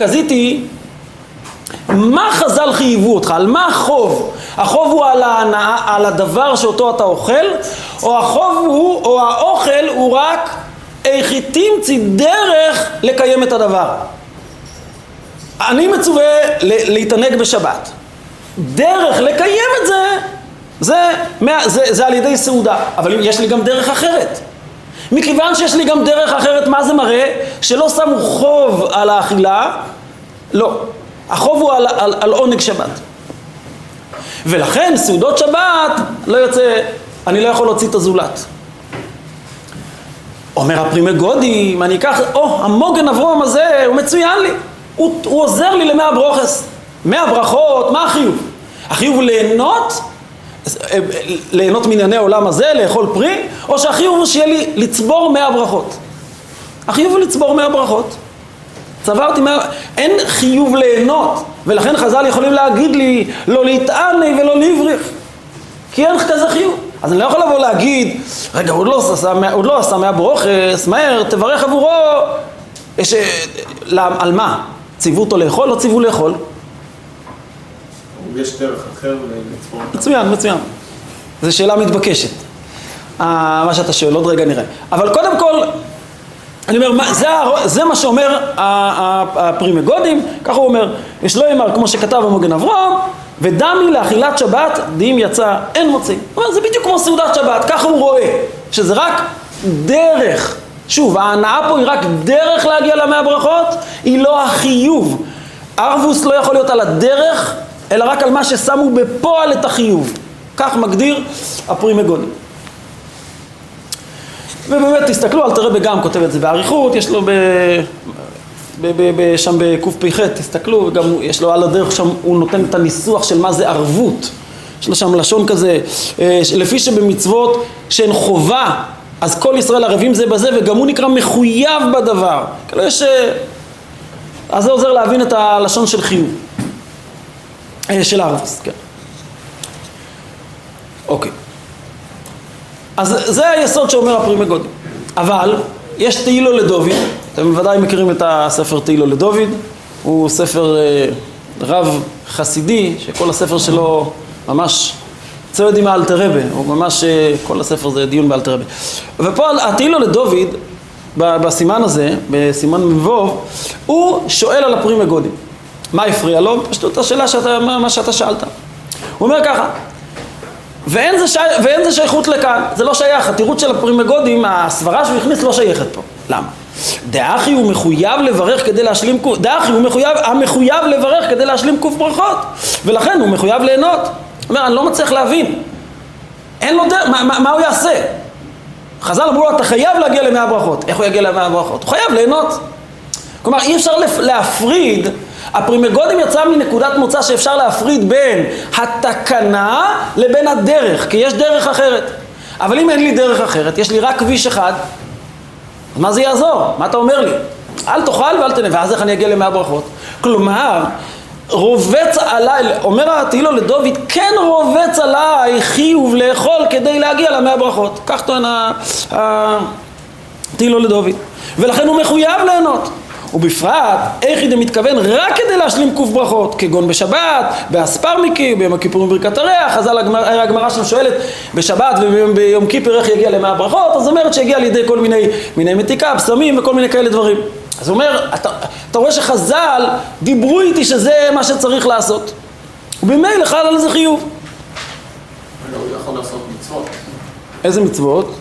המרכזית היא, מה חז"ל חייבו אותך? על מה החוב? החוב הוא על ההנאה, על הדבר שאותו אתה אוכל, או החוב הוא, או האוכל הוא רק תמצי דרך לקיים את הדבר. אני מצווה להתענג בשבת. דרך לקיים את זה, זה, זה, זה על ידי סעודה. אבל יש לי גם דרך אחרת. מכיוון שיש לי גם דרך אחרת, מה זה מראה? שלא שמו חוב על האכילה, לא. החוב הוא על, על, על עונג שבת. ולכן סעודות שבת לא יוצא, אני לא יכול להוציא את הזולת. אומר הפרימי גודי, אם אני אקח, או, המוגן אברום הזה, הוא מצוין לי, הוא, הוא עוזר לי למאה ברוכס. מאה ברכות, מה החיוב? החיוב הוא ליהנות, ליהנות מענייני העולם הזה, לאכול פרי, או שהחיוב הוא שיהיה לי לצבור מאה ברכות. החיוב הוא לצבור מאה ברכות. צברתי מאה... אין חיוב ליהנות, ולכן חז"ל יכולים להגיד לי לא להתעני ולא להבריך, כי אין כזה חיוב. אז אני לא יכול לבוא להגיד, רגע, הוא עוד לא עשה, עוד לא עשה מהברוכס, מהר, תברך עבורו. יש, על מה? ציוו אותו לאכול? לא ציוו לאכול. יש דרך אחר לצפור. מצוין, מצוין. זו שאלה מתבקשת. אה, מה שאתה שואל, עוד רגע נראה. אבל קודם כל, אני אומר, זה, זה מה שאומר הפרימגודים, ככה הוא אומר, יש לא יאמר כמו שכתב המוגן אברהם, ודמי לאכילת שבת, דהים יצא אין מוציא. זה בדיוק כמו סעודת שבת, ככה הוא רואה, שזה רק דרך. שוב, ההנאה פה היא רק דרך להגיע למאה ברכות, היא לא החיוב. ארבוס לא יכול להיות על הדרך, אלא רק על מה ששמו בפועל את החיוב. כך מגדיר הפרימגונים. ובאמת, תסתכלו, אל תראה בגם כותב את זה באריכות, יש לו ב... ב, ב, ב, שם בקפ"ח, תסתכלו, וגם יש לו על הדרך שם, הוא נותן את הניסוח של מה זה ערבות. יש לו שם לשון כזה, אה, לפי שבמצוות שהן חובה, אז כל ישראל ערבים זה בזה, וגם הוא נקרא מחויב בדבר. כאילו יש... אה, אז זה עוזר להבין את הלשון של חיוב. אה, של ערבוס, כן. אוקיי. אז זה היסוד שאומר הפרימגודי. אבל יש תהילו לדוד, אתם בוודאי מכירים את הספר תהילו לדוד, הוא ספר אה, רב חסידי, שכל הספר שלו ממש צועד עם האלטר רבי, הוא ממש, אה, כל הספר זה דיון באלטר רבי. ופה התהילה לדוד, בסימן הזה, בסימן מבוב, הוא שואל על הפרי מגדים. מה הפריע לו? פשוט השאלה שאתה, מה שאתה שאלת. הוא אומר ככה, ואין זה, שי... ואין זה שייכות לכאן, זה לא שייך, התירוץ של הפרי מגדים, הסברה שהוא הכניס לא שייכת פה. למה? דהרי הוא מחויב לברך כדי להשלים קוף, דהרי הוא מחויב, המחויב לברך כדי להשלים קוף ברכות, ולכן הוא מחויב ליהנות. הוא אומר, אני לא מצליח להבין. אין לו דרך, מה, מה, מה הוא יעשה? חז"ל אמרו לו, אתה חייב להגיע למאה ברכות. איך הוא יגיע למאה ברכות? הוא חייב ליהנות. כלומר, אי אפשר להפריד הפרי מגדים יצא מנקודת מוצא שאפשר להפריד בין התקנה לבין הדרך, כי יש דרך אחרת. אבל אם אין לי דרך אחרת, יש לי רק כביש אחד, אז מה זה יעזור? מה אתה אומר לי? אל תאכל ואל תנא, ואז איך אני אגיע למאה ברכות? כלומר, רובץ עליי, אומר התהילו לדוד, כן רובץ עליי חיוב לאכול כדי להגיע למאה ברכות. כך טוען התהילו לדוד. ולכן הוא מחויב ליהנות. ובפרט, איך היא מתכוון רק כדי להשלים קוף ברכות, כגון בשבת, באספרמיקי, ביום הכיפורים ברכת הריח, אז הגמרא שם שואלת בשבת וביום כיפר איך יגיע למאה ברכות, אז אומרת שהגיע על ידי כל מיני מיני מתיקה, בשמים וכל מיני כאלה דברים. אז הוא אומר, אתה, אתה רואה שחז"ל דיברו איתי שזה מה שצריך לעשות. ובמילא חל על זה חיוב. הוא יכול לעשות מצוות. איזה מצוות?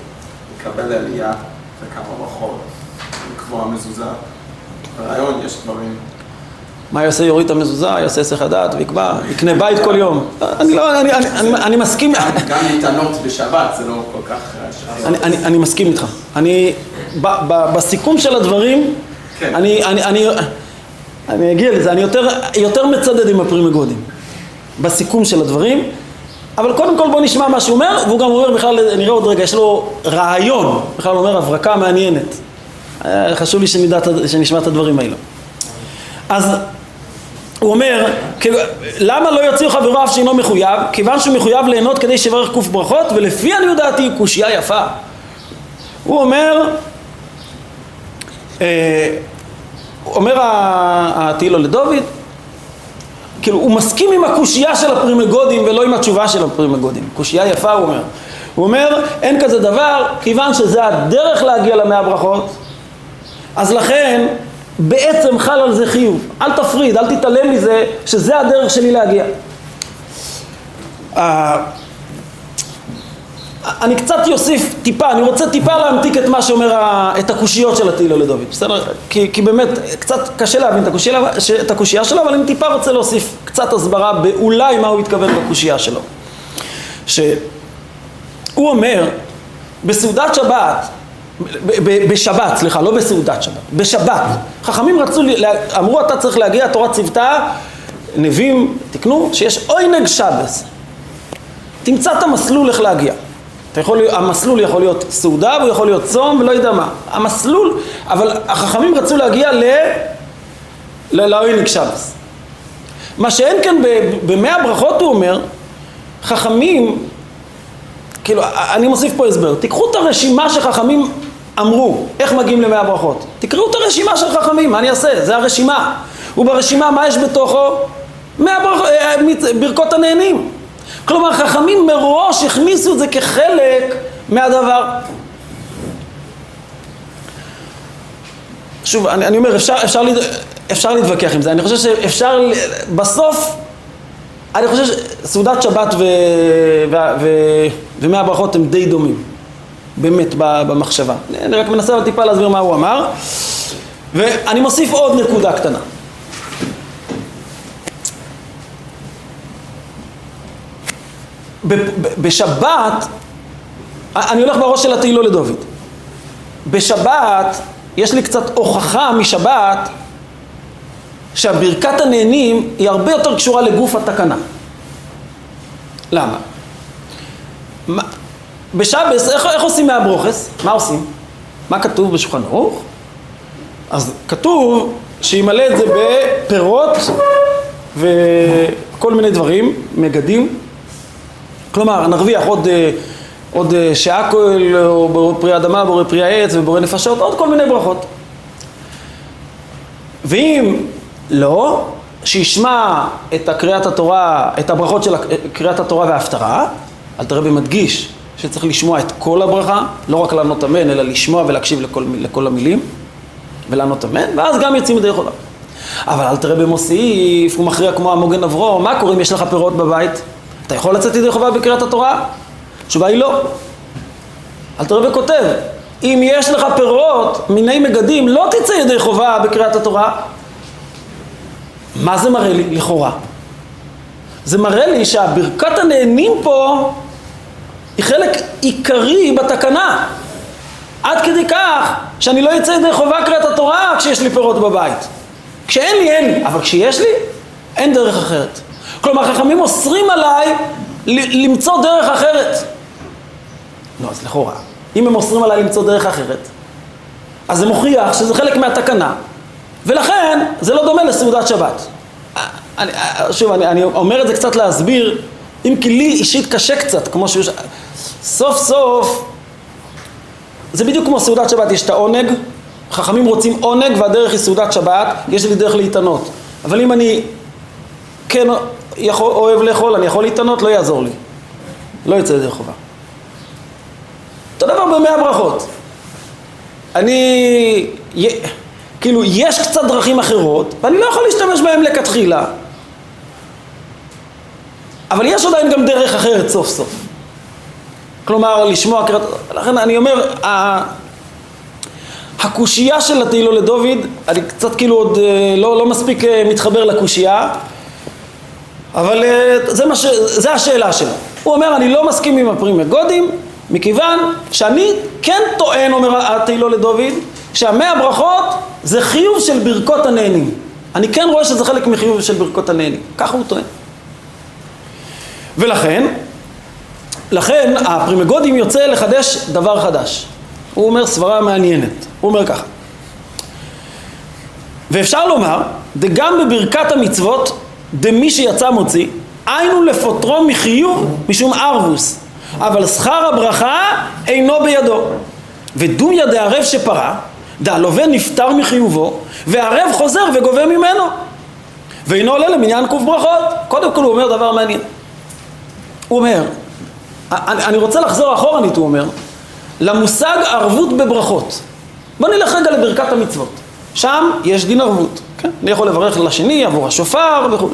לקבל עלייה וכמה ברכות, לקבוע מזוזה. ברעיון יש דברים. מה יעשה? יוריד את המזוזה, יעשה היסח הדעת ויקבע, יקנה בית כל יום. אני לא, אני, מסכים. גם ניתנות בשבת זה לא כל כך... אני, מסכים איתך. אני, בסיכום של הדברים, כן. אני, אני, אני, אני אגיע לזה, אני יותר, יותר מצדד עם הפרי מגדים. בסיכום של הדברים. אבל קודם כל בוא נשמע מה שהוא אומר, והוא גם אומר בכלל, נראה עוד רגע, יש לו רעיון, בכלל אומר הברקה מעניינת. אה, חשוב לי שנדע, שנשמע את הדברים האלו. אז הוא אומר, למה לא יוציאו חברו אף שאינו מחויב? כיוון שהוא מחויב ליהנות כדי שיברך קוף ברכות, ולפי עניות דעתי קושייה יפה. הוא אומר, אה, אומר התהילה לדוד, כאילו הוא מסכים עם הקושייה של הפרי מגדים ולא עם התשובה של הפרי מגדים. קושייה יפה הוא אומר. הוא אומר, אין כזה דבר, כיוון שזה הדרך להגיע למאה ברכות, אז לכן בעצם חל על זה חיוב. אל תפריד, אל תתעלם מזה שזה הדרך שלי להגיע. אני קצת יוסיף טיפה, אני רוצה טיפה להמתיק את מה שאומר, את הקושיות של התהילה לדוד, בסדר? כי, כי באמת קצת קשה להבין את הקושייה, את הקושייה שלו, אבל אני טיפה רוצה להוסיף קצת הסברה באולי מה הוא התכוון בקושייה שלו. שהוא אומר, בסעודת שבת, בשבת, סליחה, לא בסעודת שבת, בשבת, חכמים רצו, אמרו אתה צריך להגיע, התורה ציוותה, נביאים תקנו, שיש עוינג שבס, תמצא את המסלול איך להגיע. יכול, המסלול יכול להיות סעודה והוא יכול להיות צום ולא יודע מה. המסלול, אבל החכמים רצו להגיע ל... לעוינג שבס. מה שאין כאן במאה ברכות הוא אומר, חכמים, כאילו, אני מוסיף פה הסבר, תיקחו את הרשימה שחכמים אמרו, איך מגיעים למאה ברכות. תקראו את הרשימה של חכמים, מה אני אעשה? זה הרשימה. וברשימה מה יש בתוכו? מאה ברכות, אה, ברכות הנהנים. כלומר, חכמים מראש הכניסו את זה כחלק מהדבר. שוב, אני, אני אומר, אפשר, אפשר, אפשר להתווכח עם זה. אני חושב שאפשר, בסוף, אני חושב שסעודת שבת ו, ו, ו, ומאה ברכות הם די דומים, באמת, במחשבה. אני רק מנסה טיפה להסביר מה הוא אמר, ואני מוסיף עוד נקודה קטנה. בשבת, אני הולך בראש של התהילו לדוד. בשבת יש לי קצת הוכחה משבת שהברכת הנהנים היא הרבה יותר קשורה לגוף התקנה. למה? בשבס, איך, איך עושים מהברוכס? מה עושים? מה כתוב בשולחן ערוך? אז כתוב שימלא את זה בפירות וכל מיני דברים, מגדים, כלומר, נרוויח עוד, אה, עוד אה, שעה כהל, או בורא פרי אדמה, בורא פרי העץ ובורא נפשות, עוד כל מיני ברכות. ואם לא, שישמע את קריאת התורה, את הברכות של קריאת התורה וההפטרה, אל תראה במדגיש שצריך לשמוע את כל הברכה, לא רק לענות אמן, אלא לשמוע ולהקשיב לכל, לכל המילים, ולענות אמן, ואז גם יוצאים ידי חובה. אבל אל תראה במוסיף, הוא מכריע כמו המוגן אברום, מה קורה אם יש לך פירות בבית? אתה יכול לצאת ידי חובה בקריאת התורה? התשובה היא לא. אל תראה וכותב, אם יש לך פירות, מיני מגדים, לא תצא ידי חובה בקריאת התורה. מה זה מראה לי, לכאורה? זה מראה לי שהברכת הנהנים פה היא חלק עיקרי בתקנה. עד כדי כך שאני לא אצא ידי חובה קריאת התורה כשיש לי פירות בבית. כשאין לי, אין לי, אבל כשיש לי, אין דרך אחרת. כלומר, חכמים אוסרים עליי למצוא דרך אחרת. לא, אז לכאורה, אם הם אוסרים עליי למצוא דרך אחרת, אז זה מוכיח שזה חלק מהתקנה, ולכן זה לא דומה לסעודת שבת. אני, שוב, אני, אני אומר את זה קצת להסביר, אם כי לי אישית קשה קצת, כמו שהוא... סוף סוף, זה בדיוק כמו סעודת שבת, יש את העונג, חכמים רוצים עונג והדרך היא סעודת שבת, יש לי דרך להתענות. אבל אם אני כן יכול, אוהב לאכול, אני יכול להתענות, לא יעזור לי. לא יצא ידי חובה. אותו דבר במאה ברכות. אני... כאילו, יש קצת דרכים אחרות, ואני לא יכול להשתמש בהן לכתחילה. אבל יש עדיין גם דרך אחרת סוף סוף. כלומר, לשמוע קריאת... לכן אני אומר, הקושייה של התהילה לדוד, אני קצת כאילו עוד אה, לא, לא מספיק אה, מתחבר לקושייה, אבל אה, זה, ש... זה השאלה שלו. הוא אומר, אני לא מסכים עם הפרי מגדים, מכיוון שאני כן טוען, אומר התהילה לדוד, שהמאה ברכות זה חיוב של ברכות הנהנים. אני כן רואה שזה חלק מחיוב של ברכות הנהנים. ככה הוא טוען. ולכן, לכן הפרי מגדים יוצא לחדש דבר חדש. הוא אומר סברה מעניינת. הוא אומר ככה. ואפשר לומר, דגם בברכת המצוות דמי שיצא מוציא, היינו לפוטרו מחיוב משום ערבות, אבל שכר הברכה אינו בידו. ודומיא דערב שפרע, דהלווה נפטר מחיובו, והערב חוזר וגובה ממנו. ואינו עולה למניין קוף ברכות. קודם כל הוא אומר דבר מעניין. הוא אומר, אני, אני רוצה לחזור אחורנית, הוא אומר, למושג ערבות בברכות. בוא נלך רגע לברכת המצוות. שם יש דין ערבות. כן? אני יכול לברך לשני עבור השופר וכו'.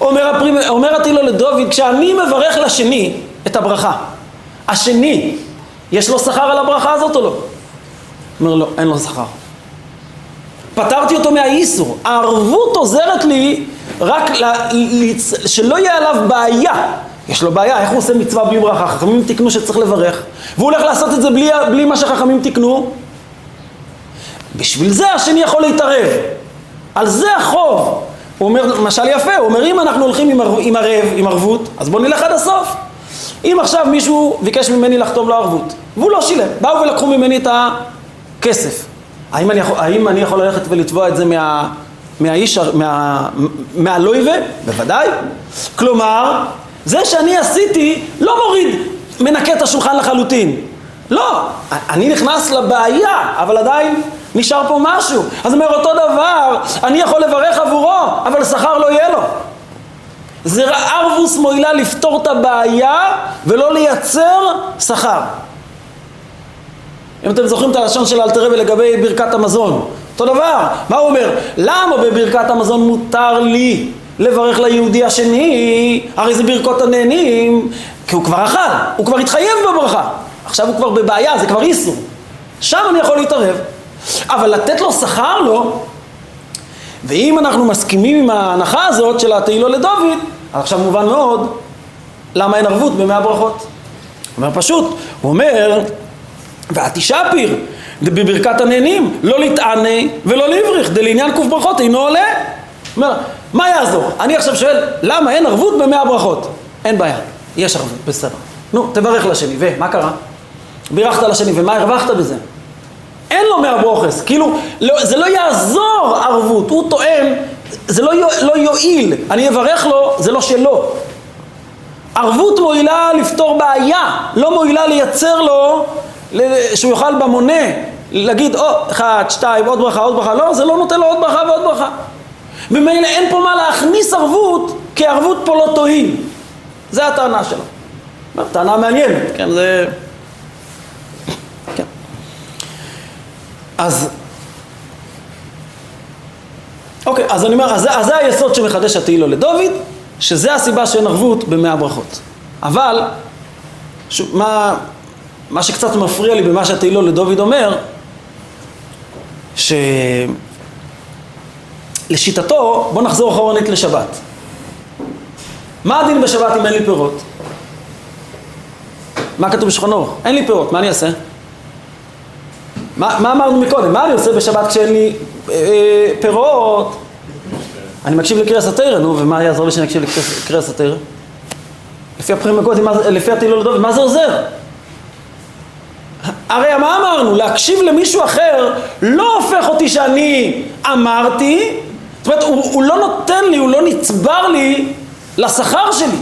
אומר, הפרימ... אומר התילו לדוד, כשאני מברך לשני את הברכה, השני, יש לו שכר על הברכה הזאת או לא? אומר לו, אין לו שכר. פטרתי אותו מהאיסור. הערבות עוזרת לי רק ל... שלא יהיה עליו בעיה. יש לו בעיה, איך הוא עושה מצווה בלי ברכה? חכמים תיקנו שצריך לברך, והוא הולך לעשות את זה בלי, בלי מה שחכמים תיקנו. בשביל זה השני יכול להתערב. על זה החוב. הוא אומר, משל יפה, הוא אומר אם אנחנו הולכים עם, ערב, עם ערב, עם ערבות, אז בואו נלך עד הסוף. אם עכשיו מישהו ביקש ממני לחתום לו ערבות, והוא לא שילם, באו ולקחו ממני את הכסף, האם אני יכול, האם אני יכול ללכת ולתבוע את זה מה, מהאיש, מה, מהלויבה? בוודאי. כלומר, זה שאני עשיתי לא מוריד, מנקה את השולחן לחלוטין. לא, אני נכנס לבעיה, אבל עדיין נשאר פה משהו. אז אומר אותו דבר, אני יכול לברך עבורו, אבל שכר לא יהיה לו. זה ערבוס מועילה לפתור את הבעיה ולא לייצר שכר. אם אתם זוכרים את הלשון של אלתרבה לגבי ברכת המזון, אותו דבר, מה הוא אומר? למה בברכת המזון מותר לי לברך ליהודי השני? הרי זה ברכות הנהנים, כי הוא כבר אכל, הוא כבר התחייב בברכה. עכשיו הוא כבר בבעיה, זה כבר איסור. שם אני יכול להתערב. אבל לתת לו שכר לא. ואם אנחנו מסכימים עם ההנחה הזאת של התהילו לדוד, אז עכשיו מובן מאוד למה אין ערבות במאה ברכות. הוא אומר פשוט, הוא אומר, והתשפיר בברכת הנהנים, לא לטעני ולא לבריך, דלעניין קוף ברכות אינו עולה. אומר, מה יעזור? אני עכשיו שואל, למה אין ערבות במאה ברכות? אין בעיה, יש ערבות, בסדר. נו, תברך לשני, ומה קרה? בירכת לשני, ומה הרווחת בזה? אין לו מהברוכס, כאילו, לא, זה לא יעזור ערבות, הוא טוען, זה לא, לא יועיל, אני אברך לו, זה לא שלו. ערבות מועילה לפתור בעיה, לא מועילה לייצר לו, שהוא יוכל במונה, להגיד, או, אחד, שתיים, עוד ברכה, עוד ברכה, לא, זה לא נותן לו עוד ברכה ועוד ברכה. ממילא אין פה מה להכניס ערבות, כי ערבות פה לא תועיל. זה הטענה שלו. טענה מעניינת, כן, זה... אז... אוקיי, אז אני אומר, אז, אז זה היסוד שמחדש התהילו לדוד, שזה הסיבה שאין ערבות במאה ברכות. אבל, ש... מה, מה שקצת מפריע לי במה שהתהילו לדוד אומר, שלשיטתו, בוא נחזור אחרונית לשבת. מה הדין בשבת אם אין לי פירות? מה כתוב בשולחן? אין לי פירות, מה אני אעשה? מה, מה אמרנו מקודם? מה אני עושה בשבת כשאין לי אה, אה פירות? אני מקשיב לקריאה סאטירה, נו, ומה יעזור לי שאני אקשיב לקריאה סאטירה? לפי הפרקים הקודם, לפי התהילות לדוד, מה זה עוזר? הרי מה אמרנו? להקשיב למישהו אחר לא הופך אותי שאני אמרתי, זאת אומרת, הוא, הוא לא נותן לי, הוא לא נצבר לי לשכר שלי.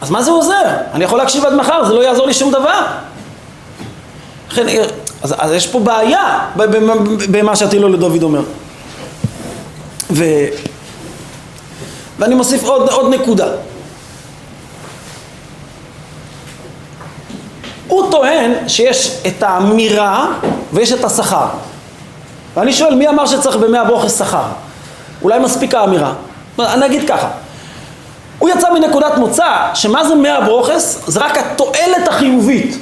אז מה זה עוזר? אני יכול להקשיב עד מחר, זה לא יעזור לי שום דבר. לכן, אז, אז יש פה בעיה במה שהתהילות לדוד אומר. ו... ואני מוסיף עוד, עוד נקודה. הוא טוען שיש את האמירה ויש את השכר. ואני שואל, מי אמר שצריך במאה ברוכס שכר? אולי מספיק האמירה. אני אגיד ככה, הוא יצא מנקודת מוצא שמה זה מאה ברוכס? זה רק התועלת החיובית.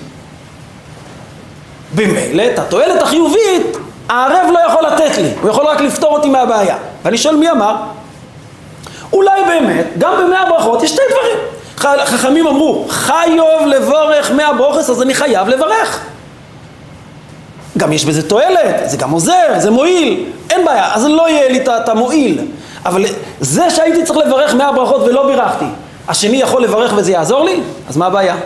במילא את התועלת החיובית הערב לא יכול לתת לי, הוא יכול רק לפתור אותי מהבעיה. ואני שואל מי אמר? אולי באמת, גם במאה הברכות יש שתי דברים. חכמים אמרו, חיוב לבורך מאה ברוכס, אז אני חייב לברך. גם יש בזה תועלת, זה גם עוזר, זה מועיל, אין בעיה, אז לא יהיה לי את המועיל. אבל זה שהייתי צריך לברך מאה ברכות ולא בירכתי, השני יכול לברך וזה יעזור לי? אז מה הבעיה?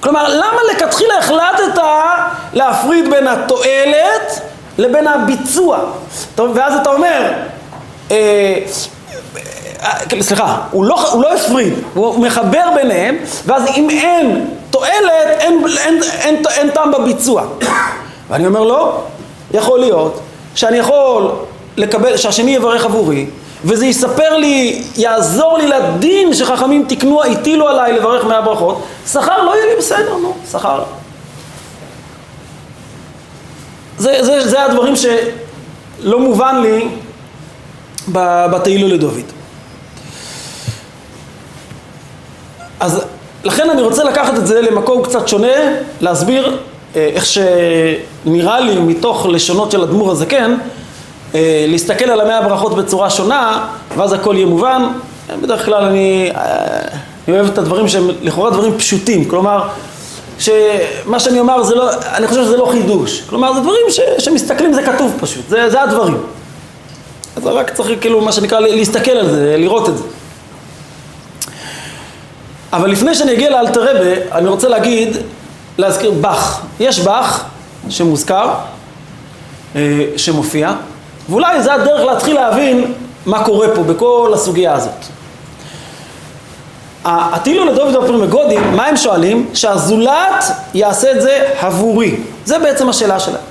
כלומר, למה לכתחילה החלטת להפריד בין התועלת לבין הביצוע? ואז אתה אומר, אה, סליחה, הוא לא, הוא לא הפריד, הוא מחבר ביניהם, ואז אם אין תועלת, אין, אין, אין, אין, אין טעם בביצוע. ואני אומר לא, יכול להיות שאני יכול לקבל, שהשני יברך עבורי, וזה יספר לי, יעזור לי לדין שחכמים תקנו, הטילו עליי לברך מאה ברכות, שכר לא יהיה לי בסדר, נו, שכר. זה, זה, זה הדברים שלא מובן לי בתהילו לדוד. אז לכן אני רוצה לקחת את זה למקום קצת שונה, להסביר אה, איך שנראה לי מתוך לשונות של אדמו"ר הזקן, אה, להסתכל על המאה הברכות בצורה שונה, ואז הכל יהיה מובן. בדרך כלל אני, אה, אני אוהב את הדברים שהם לכאורה דברים פשוטים, כלומר, שמה שאני אומר זה לא, אני חושב שזה לא חידוש, כלומר זה דברים ש, שמסתכלים זה כתוב פשוט, זה, זה הדברים. אז רק צריך כאילו מה שנקרא להסתכל על זה, לראות את זה. אבל לפני שאני אגיע לאלתר רבה, אני רוצה להגיד, להזכיר באך. יש באך שמוזכר, אה, שמופיע, ואולי זה הדרך להתחיל להבין מה קורה פה בכל הסוגיה הזאת. הטילו לדוד והפרימגודים, מה הם שואלים? שהזולת יעשה את זה עבורי. זה בעצם השאלה שלהם.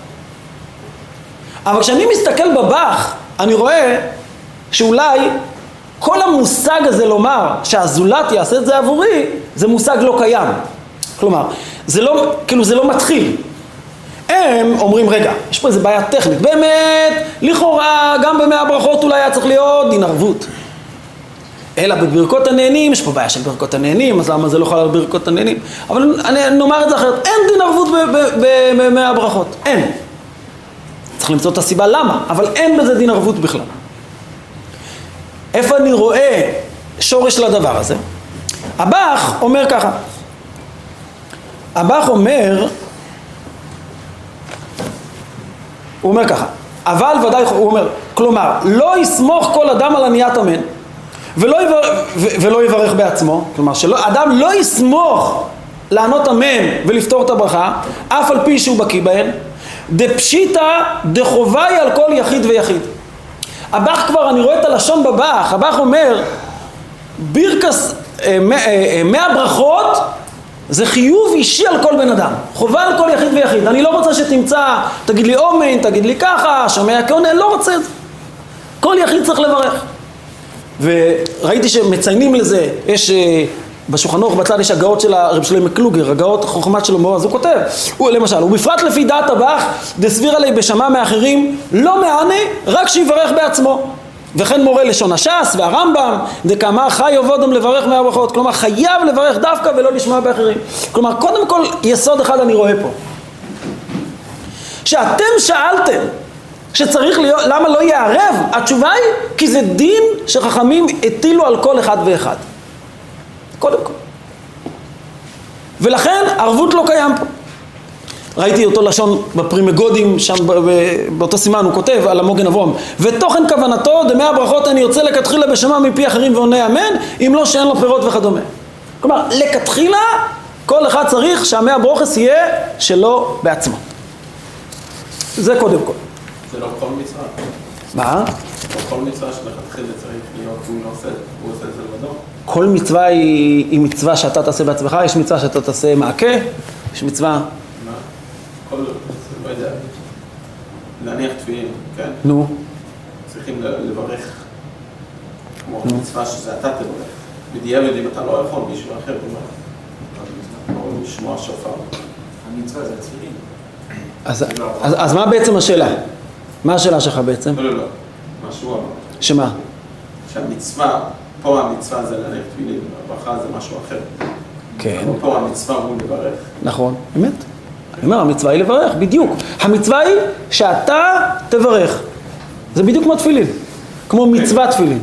אבל כשאני מסתכל בבאך, אני רואה שאולי כל המושג הזה לומר שהזולת יעשה את זה עבורי, זה מושג לא קיים. כלומר, זה לא, כאילו זה לא מתחיל. הם אומרים, רגע, יש פה איזה בעיה טכנית. באמת, לכאורה, גם במאה הברכות אולי היה צריך להיות דין ערבות. אלא בברכות הנהנים, יש פה בעיה של ברכות הנהנים, אז למה זה לא חל על ברכות הנהנים? אבל אני, נאמר את זה אחרת, אין דין ערבות במאה הברכות, אין. צריך למצוא את הסיבה למה, אבל אין בזה דין ערבות בכלל. איפה אני רואה שורש לדבר הזה? הבח אומר ככה, הבח אומר, הוא אומר ככה, אבל ודאי, הוא אומר, כלומר, לא יסמוך כל אדם על עניית אמן, ולא, יברך, ולא יברך בעצמו, כלומר, שאדם לא יסמוך לענות אמן ולפתור את הברכה, אף על פי שהוא בקיא בהן, דפשיטא דחובי על כל יחיד ויחיד. הבח כבר, אני רואה את הלשון בבח, הבח אומר, בירקס, אה, מאה אה, אה, ברכות זה חיוב אישי על כל בן אדם, חובה על כל יחיד ויחיד. אני לא רוצה שתמצא, תגיד לי אומן, תגיד לי ככה, שומע כהונה, לא רוצה את זה. כל יחיד צריך לברך. וראיתי שמציינים לזה, יש בשולחן ערוך בצד יש הגאות של הרב שלמה קלוגר, הגאות חוכמת שלמה, אז הוא כותב, הוא למשל, ובפרט לפי דעת הבח, דסביר עלי בשמה מאחרים, לא מענה, רק שיברך בעצמו. וכן מורה לשון הש"ס והרמב"ם, דקאמר חי עבודם לברך מהברכות, כלומר חייב לברך דווקא ולא לשמוע באחרים. כלומר, קודם כל, יסוד אחד אני רואה פה. שאתם שאלתם שצריך להיות, למה לא יערב? התשובה היא, כי זה דין שחכמים הטילו על כל אחד ואחד. קודם כל. ולכן ערבות לא קיים פה. ראיתי אותו לשון בפרימגודים, שם באותו סימן הוא כותב על המוגן אברום ותוכן כוונתו דמי הברכות אני יוצא לכתחילה בשמה מפי אחרים ועונה אמן אם לא שאין לו פירות וכדומה כלומר לכתחילה כל אחד צריך שהמי הברוכס יהיה שלו בעצמו זה קודם כל זה לא כל מצווה מה? לא כל מצווה שלכתחילה צריך להיות הוא לא עושה את זה לבדו כל מצווה היא, היא מצווה שאתה תעשה בעצמך, יש מצווה שאתה תעשה מעקה, יש מצווה... מה? כל, לא יודע, להניח תפילין, כן? נו. צריכים לברך, כמו מצווה שזה אתה תברך. בדיעבד אם אתה לא יכול, מישהו אחר יברך. או לשמוע שופר. המצווה זה התפילין. אז, אז, אז מה בעצם השאלה? מה השאלה שלך בעצם? לא, לא, לא. מה שהוא אמר. שמה? שהמצווה פה המצווה זה להניח תפילין, הברכה זה משהו אחר. כן. פה המצווה הוא לברך. נכון, אמת. אני אומר, המצווה היא לברך, בדיוק. המצווה היא שאתה תברך. זה בדיוק כמו תפילין. כמו מצוות תפילין.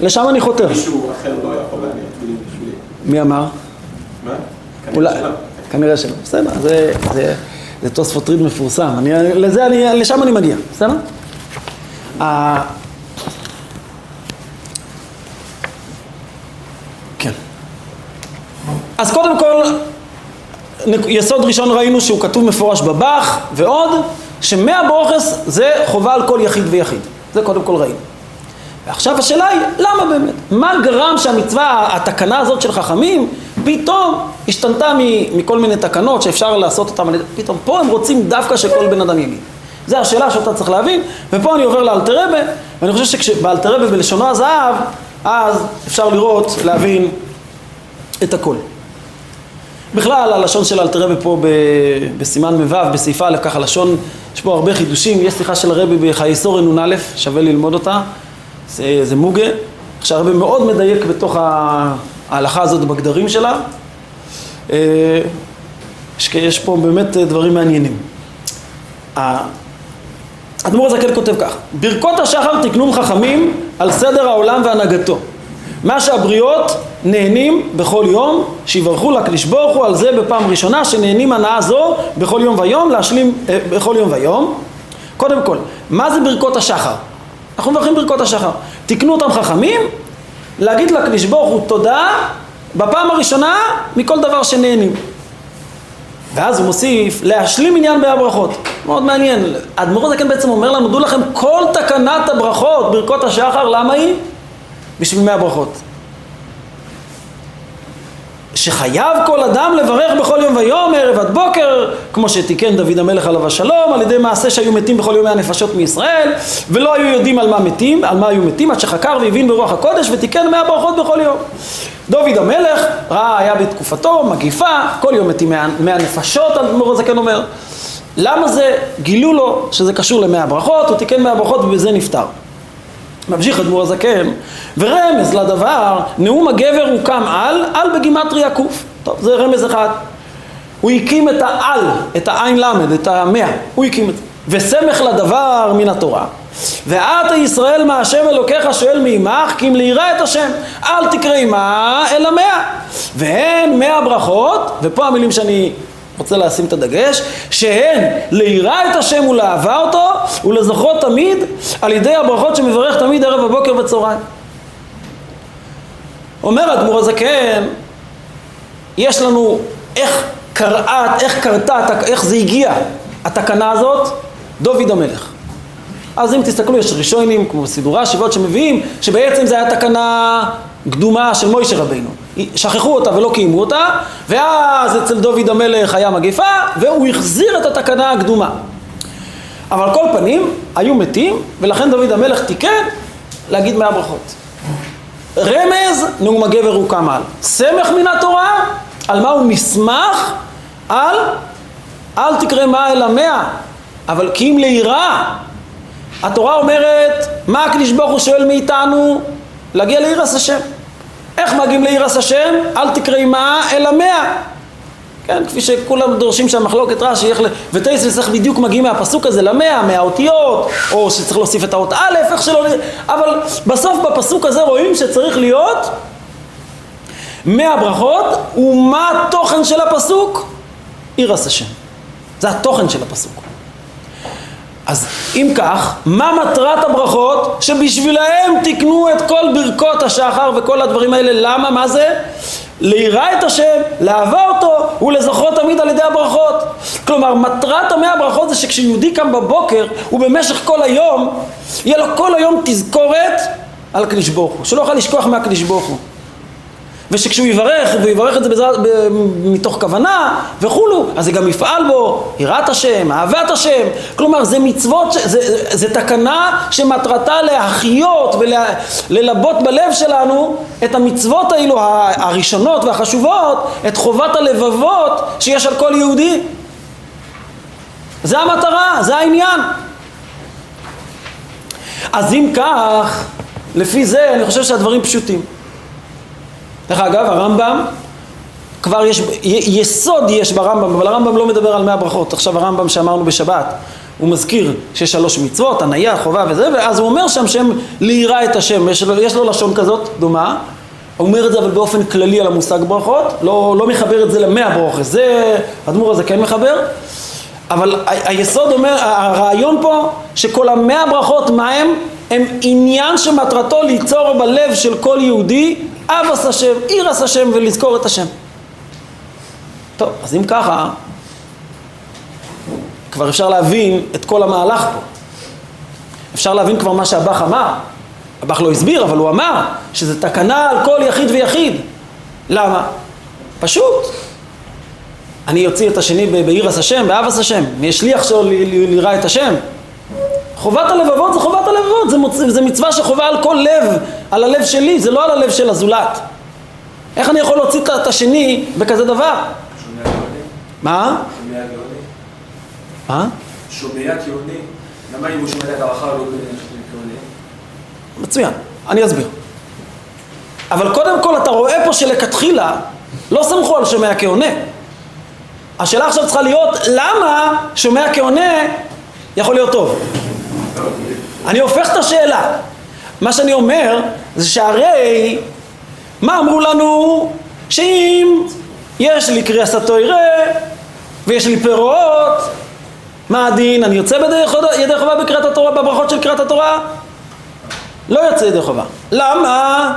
לשם אני חותר. מישהו אחר לא יכול להניח תפילין בשבילי. מי אמר? מה? אולי, כנראה שלא. כנראה שלא. בסדר, זה, זה, זה תוספות ריד מפורסם. אני, לזה אני, לשם אני מגיע, בסדר? ה- כן. אז קודם כל, יסוד ראשון ראינו שהוא כתוב מפורש בבח, ועוד, שמאה ברוכס זה חובה על כל יחיד ויחיד. זה קודם כל ראינו. ועכשיו השאלה היא, למה באמת? מה גרם שהמצווה, התקנה הזאת של חכמים, פתאום השתנתה מכל מיני תקנות שאפשר לעשות אותן, פתאום פה הם רוצים דווקא שכל בן אדם יגיד. זו השאלה שאותה צריך להבין, ופה אני עובר לאלתרבה, ואני חושב שבאלתרבה בלשונו הזהב, אז אפשר לראות, להבין את הכל. בכלל, הלשון של אלתרבה פה בסימן מ"ו, בסעיף א', ככה לשון, יש פה הרבה חידושים, יש שיחה של הרבי בחיי סורן נ"א, שווה ללמוד אותה, זה, זה מוגה, שהרבי מאוד מדייק בתוך ההלכה הזאת בגדרים שלה. אה, יש, יש פה באמת דברים מעניינים. אדמו"ר הזקן כותב כך: ברכות השחר תקנום חכמים על סדר העולם והנהגתו. מה שהבריות נהנים בכל יום, שיברכו לקדוש הוא על זה בפעם ראשונה, שנהנים הנאה זו בכל יום ויום, להשלים אה, בכל יום ויום. קודם כל, מה זה ברכות השחר? אנחנו מברכים ברכות השחר. תקנו אותם חכמים, להגיד לקדוש הוא תודה בפעם הראשונה מכל דבר שנהנים. ואז הוא מוסיף להשלים עניין בהברכות. מאוד מעניין. האדמו"ר הזה כן בעצם אומר לנו, דעו לכם, כל תקנת הברכות, ברכות השחר, למה היא? בשביל מאה ברכות. שחייב כל אדם לברך בכל יום ויום, ערב עד בוקר, כמו שתיקן דוד המלך עליו השלום, על ידי מעשה שהיו מתים בכל יומי הנפשות מישראל, ולא היו יודעים על מה מתים, על מה היו מתים, עד שחקר והבין ברוח הקודש, ותיקן מאה ברכות בכל יום. דוד המלך ראה, היה בתקופתו מגיפה, כל יום מתים מאה נפשות, אדמו"ר הזקן אומר. למה זה? גילו לו שזה קשור למאה ברכות, הוא תיקן מאה ברכות ובזה נפטר. ממשיך אדמו"ר הזקן, ורמז לדבר, נאום הגבר הוקם על, על בגימטריה ק'. טוב, זה רמז אחד. הוא הקים את העל, את העין למד, את המאה, הוא הקים את זה. וסמך לדבר מן התורה. ואתה ישראל מה השם אלוקיך שואל מעמך כי אם לירא את השם אל תקרא עמה אלא מאה והן מאה ברכות ופה המילים שאני רוצה לשים את הדגש, שהן לירא את השם ולאהבה אותו ולזכרו תמיד על ידי הברכות שמברך תמיד ערב הבוקר וצהריים. אומר אדמו"ר הזקן, יש לנו איך קראת, איך קרתה, איך זה הגיע, התקנה הזאת, דוד המלך. אז אם תסתכלו, יש ראשונים, כמו סידורה, שבעות שמביאים, שבעצם זה היה תקנה קדומה של מוישה רבינו. שכחו אותה ולא קיימו אותה, ואז אצל דוד המלך היה מגפה, והוא החזיר את התקנה הקדומה. אבל כל פנים, היו מתים, ולכן דוד המלך תיקן להגיד מאה ברכות. רמז, נאום הגבר הוקם על. סמך מן התורה, על מה הוא נסמך? על אל תקרא מה אלא מאה, אבל כי אם ליראה. התורה אומרת, מה הקדיש ברוך הוא שואל מאיתנו? להגיע לירס השם. איך מגיעים לירס השם? אל תקראי מה אלא מאה. כן, כפי שכולם דורשים שהמחלוקת רש"י, איך ל... וטייסס איך בדיוק מגיעים מהפסוק הזה למאה, מהאותיות, או שצריך להוסיף את האות א', איך שלא... אבל בסוף בפסוק הזה רואים שצריך להיות מאה ברכות, ומה התוכן של הפסוק? ירס השם. זה התוכן של הפסוק. אז אם כך, מה מטרת הברכות? שבשבילהם תקנו את כל ברכות השחר וכל הדברים האלה. למה? מה זה? ליראה את השם, לאהבה אותו ולזכרו תמיד על ידי הברכות. כלומר, מטרת המאה הברכות זה שכשיהודי קם בבוקר ובמשך כל היום, יהיה לו כל היום תזכורת על הקדוש ברוך הוא, שלא יוכל לשכוח מהקדוש ברוך הוא. ושכשהוא יברך, והוא יברך את זה בזר, ב, מתוך כוונה וכולו, אז זה גם יפעל בו יראת השם, אהבת השם. כלומר, זה מצוות, זה, זה, זה תקנה שמטרתה להחיות וללבות בלב שלנו את המצוות האלו הראשונות והחשובות, את חובת הלבבות שיש על כל יהודי. זה המטרה, זה העניין. אז אם כך, לפי זה אני חושב שהדברים פשוטים. דרך אגב, הרמב"ם, כבר יש, יסוד יש ברמב"ם, אבל הרמב"ם לא מדבר על מאה ברכות. עכשיו הרמב"ם שאמרנו בשבת, הוא מזכיר שיש שלוש מצוות, הניה, חובה וזה, ואז הוא אומר שם שהם ליראה את השם, יש לו, יש לו לשון כזאת דומה. הוא אומר את זה אבל באופן כללי על המושג ברכות, לא, לא מחבר את זה למאה ברוכס, זה, הדמור הזה כן מחבר, אבל ה- היסוד אומר, הרעיון פה, שכל המאה ברכות, מה הם? הם עניין שמטרתו ליצור בלב של כל יהודי אבס השם, אירס השם ולזכור את השם. טוב, אז אם ככה, כבר אפשר להבין את כל המהלך פה. אפשר להבין כבר מה שהבח אמר. הבח לא הסביר, אבל הוא אמר שזה תקנה על כל יחיד ויחיד. למה? פשוט. אני אוציא את השני בעיר השם, באבס השם, יש שליח שלו ל- ל- ליראה את השם. חובת הלבבות זה חובת הלבבות, זה, מוצ... זה מצווה שחובה על כל לב, על הלב שלי, זה לא על הלב של הזולת. איך אני יכול להוציא את- השני בכזה דבר? שומע גאוני? מה? שומע גאוני? מה? שומע גאוני? למה אם הוא שומע את הברכה הוא לא גאוני? מצוין, אני אסביר. אבל קודם כל אתה רואה פה שלכתחילה לא סמכו על שומע כעונה. השאלה עכשיו צריכה להיות למה שומע כעונה יכול להיות טוב. אני הופך את השאלה. מה שאני אומר זה שהרי מה אמרו לנו? שאם יש לי קריאסת תוירה ויש לי פירות מה הדין? אני יוצא בידי חובה- ידי חובה בקריאת התורה, בברכות של קריאת התורה? לא יוצא ידי חובה. למה?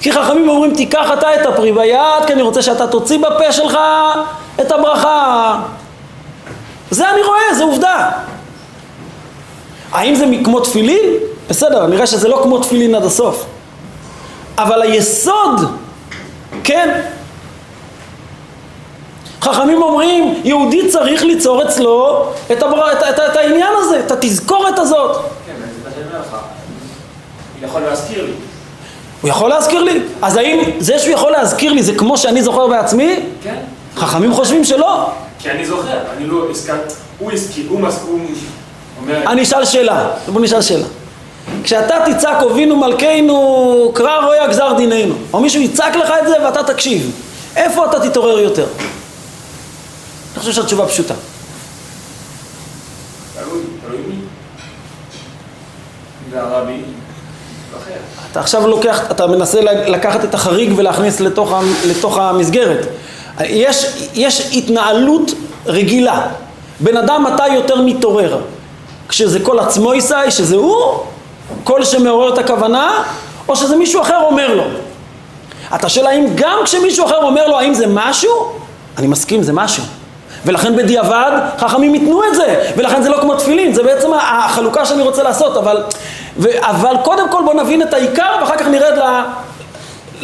כי חכמים אומרים תיקח אתה את הפרי ביד כי אני רוצה שאתה תוציא בפה שלך את הברכה. זה אני רואה, זה עובדה. האם זה כמו תפילין? בסדר, נראה שזה לא כמו תפילין עד הסוף. אבל היסוד, כן. חכמים אומרים, יהודי צריך ליצור אצלו את, הבר... את, את, את העניין הזה, את התזכורת הזאת. כן, זה מה שאני אומר לך. הוא יכול להזכיר לי. הוא יכול להזכיר לי? אז האם זה שהוא יכול להזכיר לי זה כמו שאני זוכר בעצמי? כן. חכמים חושבים שלא. כי אני זוכר, אני לא הזכרת, הוא הזכיר, הוא מס... אני אשאל שאלה, בוא נשאל שאלה. כשאתה תצעק הובינו מלכנו קרא רויה גזר דיננו, או מישהו יצעק לך את זה ואתה תקשיב, איפה אתה תתעורר יותר? אני חושב שהתשובה פשוטה. אתה עכשיו לוקח, אתה מנסה לקחת את החריג ולהכניס לתוך, לתוך המסגרת. יש, יש התנהלות רגילה. בן אדם מתי יותר מתעורר? כשזה כל עצמו יישא, שזה הוא, קול שמעורר את הכוונה, או שזה מישהו אחר אומר לו. אתה שואל האם גם כשמישהו אחר אומר לו האם זה משהו? אני מסכים, זה משהו. ולכן בדיעבד חכמים ייתנו את זה, ולכן זה לא כמו תפילין, זה בעצם החלוקה שאני רוצה לעשות, אבל, ו, אבל קודם כל בוא נבין את העיקר ואחר כך נרד ל,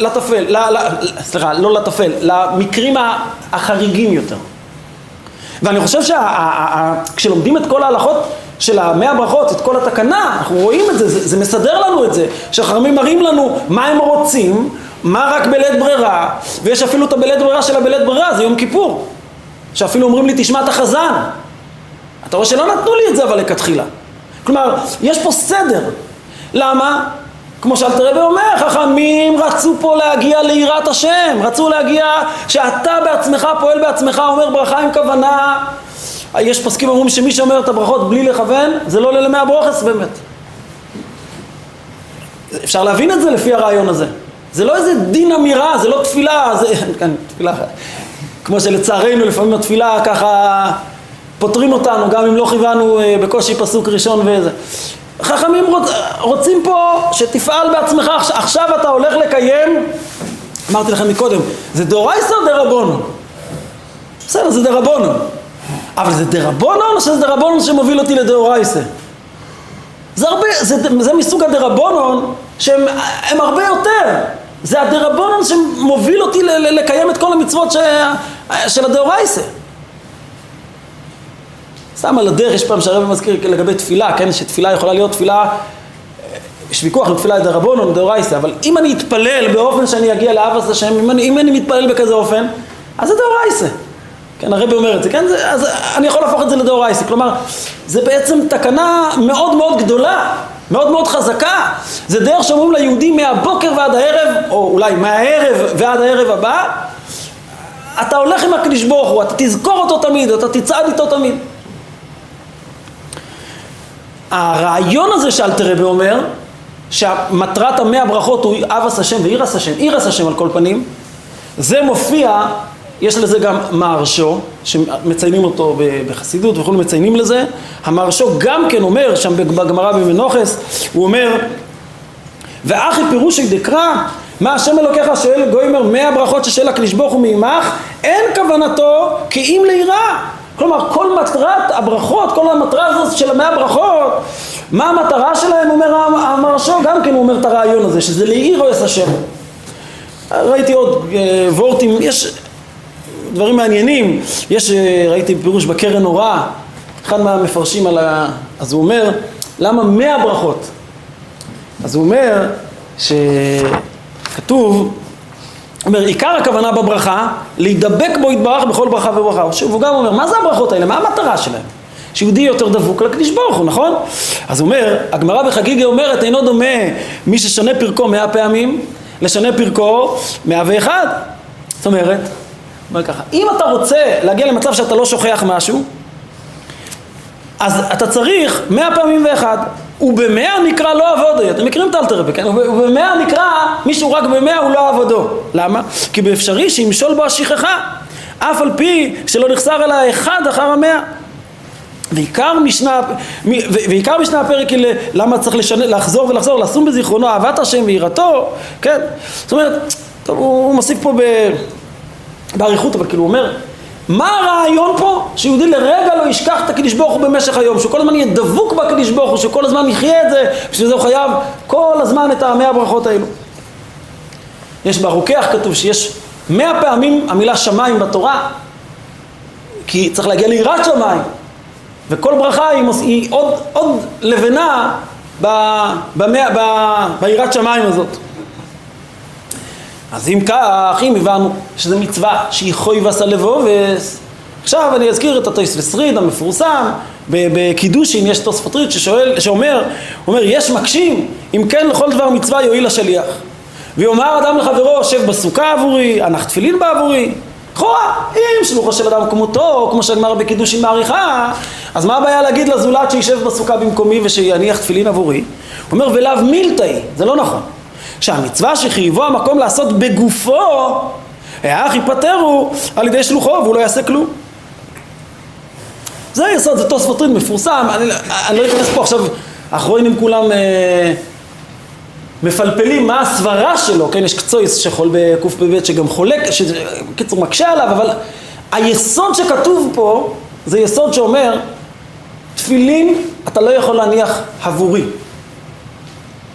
לטפל, ל, ל, סליחה, לא לטפל, למקרים החריגים יותר. ואני חושב שכשלומדים את כל ההלכות של המאה ברכות, את כל התקנה, אנחנו רואים את זה, זה, זה מסדר לנו את זה, שחכמים מראים לנו מה הם רוצים, מה רק בלית ברירה, ויש אפילו את הבלית ברירה של הבלית ברירה, זה יום כיפור, שאפילו אומרים לי תשמע את החזן. אתה רואה שלא נתנו לי את זה אבל לכתחילה. כלומר, יש פה סדר. למה? כמו שאלתר רבי אומר, חכמים רצו פה להגיע ליראת השם, רצו להגיע שאתה בעצמך פועל בעצמך, אומר ברכה עם כוונה. יש פוסקים אומרים שמי שאומר את הברכות בלי לכוון, זה לא עולה למאה ברוכס באמת. אפשר להבין את זה לפי הרעיון הזה. זה לא איזה דין אמירה, זה לא תפילה, זה... כן, תפילה... כמו שלצערנו לפעמים התפילה ככה פותרים אותנו, גם אם לא כיוונו אה, בקושי פסוק ראשון וזה. חכמים רוצ, רוצים פה שתפעל בעצמך, עכשיו, אתה הולך לקיים, אמרתי לכם מקודם, זה דאורייסא או דרבנון? בסדר, זה דרבנון. אבל זה דרבנון או שזה דרבנון שמוביל אותי לדאורייסא? זה הרבה, זה, זה מסוג הדרבנון שהם הם הרבה יותר. זה הדרבנון שמוביל אותי ל, ל, לקיים את כל המצוות ש, של הדאורייסא. סתם על הדרך, יש פעם שהרבא מזכיר לגבי תפילה, כן, שתפילה יכולה להיות תפילה, יש ויכוח אם תפילה דרבנון או דאורייסא, אבל אם אני אתפלל באופן שאני אגיע לאבס השם, אם אני, אם אני מתפלל בכזה אופן, אז זה דאורייסא. כן, הרבי אומר את זה, כן, זה, אז אני יכול להפוך את זה לדאורייסא, כלומר, זה בעצם תקנה מאוד מאוד גדולה, מאוד מאוד חזקה, זה דרך שאומרים ליהודים מהבוקר ועד הערב, או אולי מהערב ועד הערב הבא, אתה הולך עם הקדוש ברוך הוא, אתה תזכור אותו תמיד, אתה תצעד איתו תמיד. הרעיון הזה שאלתר רבי אומר, שמטרת המאה ברכות הוא אבס השם ואירס השם, אירס השם על כל פנים, זה מופיע, יש לזה גם מהרשו, שמציינים אותו בחסידות וכולי מציינים לזה, המהרשו גם כן אומר, שם בגמרא במנוחס, הוא אומר, ואחי פירושי דקרא, מה השם אלוקיך שואל גוימר מאה ברכות ששאל הקדוש ברוך הוא מעמך, אין כוונתו כי אם ליראה. כלומר, כל מטרת הברכות, כל המטרה הזאת של המאה ברכות, מה המטרה שלהם, אומר המרשו, גם כן הוא אומר את הרעיון הזה, שזה או יס השם. ראיתי עוד אה, וורטים, יש דברים מעניינים. יש, אה, ראיתי פירוש בקרן אורה, אחד מהמפרשים על ה... אז הוא אומר, למה מאה ברכות? אז הוא אומר שכתוב, הוא אומר, עיקר הכוונה בברכה, להידבק בו יתברך בכל ברכה וברכה. והוא גם אומר, מה זה הברכות האלה? מה המטרה שלהם? שיהודי יותר דבוק לקדוש ברוך הוא, נכון? אז הוא אומר, הגמרא בחגיגה אומרת, אינו דומה מי ששונה פרקו מאה פעמים, לשנה פרקו מאה ואחד. זאת אומרת, אומר ככה, אם אתה רוצה להגיע למצב שאתה לא שוכח משהו, אז אתה צריך מאה פעמים ואחד. ובמאה נקרא לא עבודו, אתם מכירים את אלתרבה, כן? ובמאה נקרא מישהו רק במאה הוא לא עבודו. למה? כי באפשרי שימשול בו השכחה, אף על פי שלא נחסר אלא אחד אחר המאה. ועיקר משנה, ועיקר משנה הפרק היא למה צריך לשנה, לחזור ולחזור, לשום בזיכרונו אהבת השם ויראתו, כן? זאת אומרת, טוב, הוא מוסיף פה ב, באריכות, אבל כאילו הוא אומר, מה הרעיון פה? שיהודי לרגע לא ישכח את הקדיש ברוך הוא במשך היום, שהוא כל הזמן יהיה דבוק בקדיש ברוך הוא, שכל הזמן יחיה את זה, בשביל זה הוא חייב כל הזמן את המאה הברכות האלו. יש ברוקח כתוב שיש מאה פעמים המילה שמיים בתורה, כי צריך להגיע ליראת שמיים. וכל ברכה היא, מוס, היא עוד, עוד לבנה ביראת שמיים הזאת. אז אם כך, אם הבנו שזו מצווה שהיא חוי ועשה לבובס, עכשיו אני אזכיר את התוספות שריד המפורסם, בקידושין יש תוספות ריד ששואל, שאומר, אומר, יש מקשים, אם כן לכל דבר מצווה יועיל השליח. ויאמר אדם לחברו, שב בסוכה עבורי, הנח תפילין בעבורי, לכאורה, אם שלוחו של אדם כמותו, כמו שהגמר בקידושין מעריכה, אז מה הבעיה להגיד לזולת שישב בסוכה במקומי ושיניח תפילין עבורי? הוא אומר, ולאו מילתאי, זה לא נכון. שהמצווה שחייבו המקום לעשות בגופו, האח ייפטרו על ידי שלוחו והוא לא יעשה כלום. זה יסוד, זה תוספות ריד מפורסם, אני, אני לא אכנס פה עכשיו, האחרונים כולם אה, מפלפלים מה הסברה שלו, כן, יש קצויס שחול בקפ"ב שגם חולק, שקיצור מקשה עליו, אבל היסוד שכתוב פה זה יסוד שאומר תפילין אתה לא יכול להניח עבורי.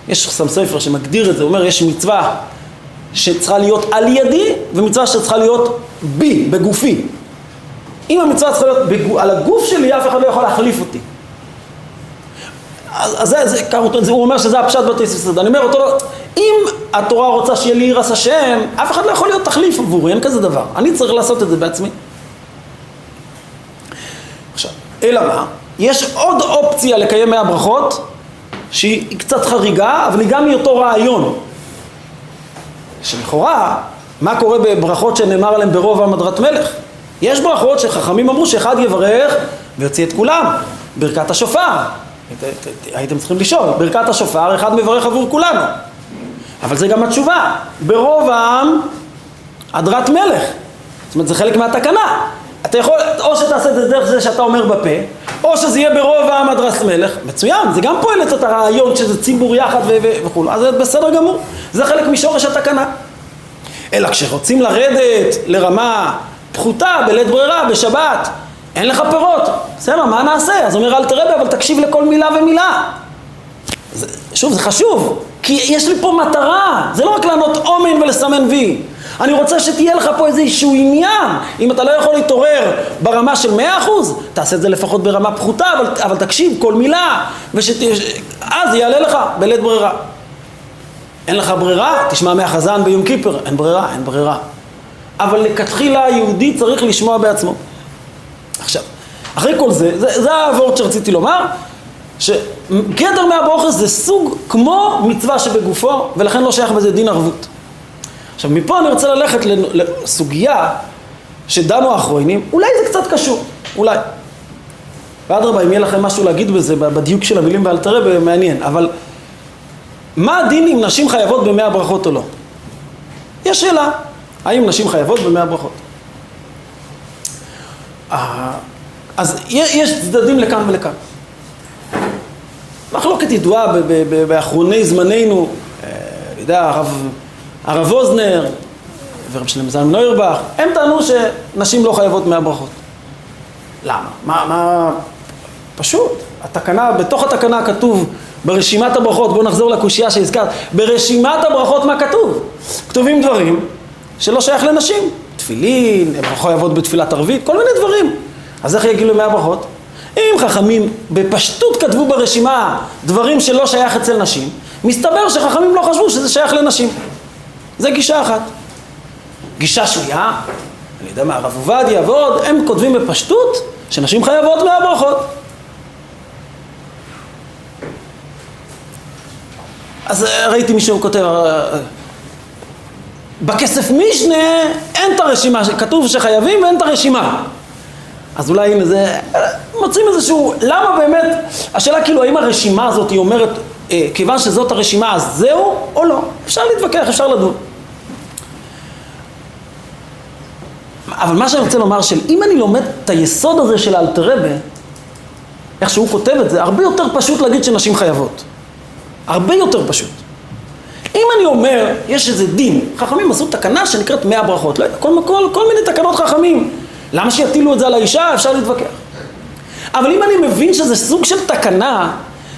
יש שם ספר שמגדיר את זה, הוא אומר יש מצווה שצריכה להיות על ידי ומצווה שצריכה להיות בי, בגופי. אם המצווה צריכה להיות בגו, על הגוף שלי, אף אחד לא יכול להחליף אותי. אז, אז זה, זה, זה, הוא אומר שזה הפשט בתי ספר. אני אומר אותו, אם התורה רוצה שיהיה לי ירס השם, אף אחד לא יכול להיות תחליף עבורי, אין כזה דבר. אני צריך לעשות את זה בעצמי. עכשיו, אלא מה? יש עוד אופציה לקיים מאה ברכות, שהיא קצת חריגה, אבל היא גם מאותו רעיון. שלכאורה, מה קורה בברכות שנאמר עליהן ברוב המדרת מלך? יש ברכות שחכמים אמרו שאחד יברך ויוציא את כולם. ברכת השופר. הייתם צריכים לשאול, ברכת השופר, אחד מברך עבור כולנו. אבל זה גם התשובה. ברוב העם, הדרת מלך. זאת אומרת, זה חלק מהתקנה. אתה יכול, או שתעשה את זה דרך זה שאתה אומר בפה, או שזה יהיה ברוב העם הדרס מלך, מצוין, זה גם פועל את הרעיון שזה ציבור יחד וכו', אז זה בסדר גמור, זה חלק משורש התקנה. אלא כשרוצים לרדת לרמה פחותה, בלית ברירה, בשבת, אין לך פירות, בסדר, מה נעשה? אז אומר אל תרבה, אבל תקשיב לכל מילה ומילה. זה, שוב, זה חשוב, כי יש לי פה מטרה, זה לא רק לענות אומן ולסמן וי. אני רוצה שתהיה לך פה איזשהו עניין. אם אתה לא יכול להתעורר ברמה של מאה אחוז, תעשה את זה לפחות ברמה פחותה, אבל, אבל תקשיב כל מילה, ואז יעלה לך בלית ברירה. אין לך ברירה, תשמע מהחזן ביום כיפר, אין ברירה, אין ברירה. אבל לכתחילה היהודי צריך לשמוע בעצמו. עכשיו, אחרי כל זה, זה, זה הוורד שרציתי לומר, שגדר מהברוכס זה סוג כמו מצווה שבגופו, ולכן לא שייך בזה דין ערבות. עכשיו מפה אני רוצה ללכת לסוגיה שדנו האחרונים, אולי זה קצת קשור, אולי. ואדרבה, אם יהיה לכם משהו להגיד בזה, בדיוק של המילים באלתרבה, מעניין, אבל מה הדין אם נשים חייבות במאה ברכות או לא? יש שאלה, האם נשים חייבות במאה ברכות? אה, אז יש צדדים לכאן ולכאן. מחלוקת ידועה באחרוני זמננו, אה, אני יודע, הרב הרב ווזנר ורב שלם זלמן נוירבך, הם טענו שנשים לא חייבות מאה ברכות. למה? מה, מה... פשוט, התקנה, בתוך התקנה כתוב ברשימת הברכות, בואו נחזור לקושייה שהזכרת, ברשימת הברכות מה כתוב? כתובים דברים שלא שייך לנשים. תפילין, הן חייבות בתפילת ערבית, כל מיני דברים. אז איך יגידו מאה ברכות? אם חכמים בפשטות כתבו ברשימה דברים שלא שייך אצל נשים, מסתבר שחכמים לא חשבו שזה שייך לנשים. זה גישה אחת. גישה שנייה, אני יודע מה, הרב עובדיה ועוד, הם כותבים בפשטות שנשים חייבות מאה ברכות. אז אה, ראיתי מישהו כותב, אה, בכסף משנה אין את הרשימה, כתוב שחייבים ואין את הרשימה. אז אולי הנה זה, מוצאים איזשהו, למה באמת, השאלה כאילו האם הרשימה הזאת היא אומרת, אה, כיוון שזאת הרשימה אז זהו או לא, אפשר להתווכח, אפשר לדון. אבל מה שאני רוצה לומר, שאם אני לומד את היסוד הזה של האלתרבה, איך שהוא כותב את זה, הרבה יותר פשוט להגיד שנשים חייבות. הרבה יותר פשוט. אם אני אומר, יש איזה דין, חכמים עשו תקנה שנקראת מאה ברכות, לא יודע, כל, כל, כל מיני תקנות חכמים. למה שיטילו את זה על האישה? אפשר להתווכח. אבל אם אני מבין שזה סוג של תקנה,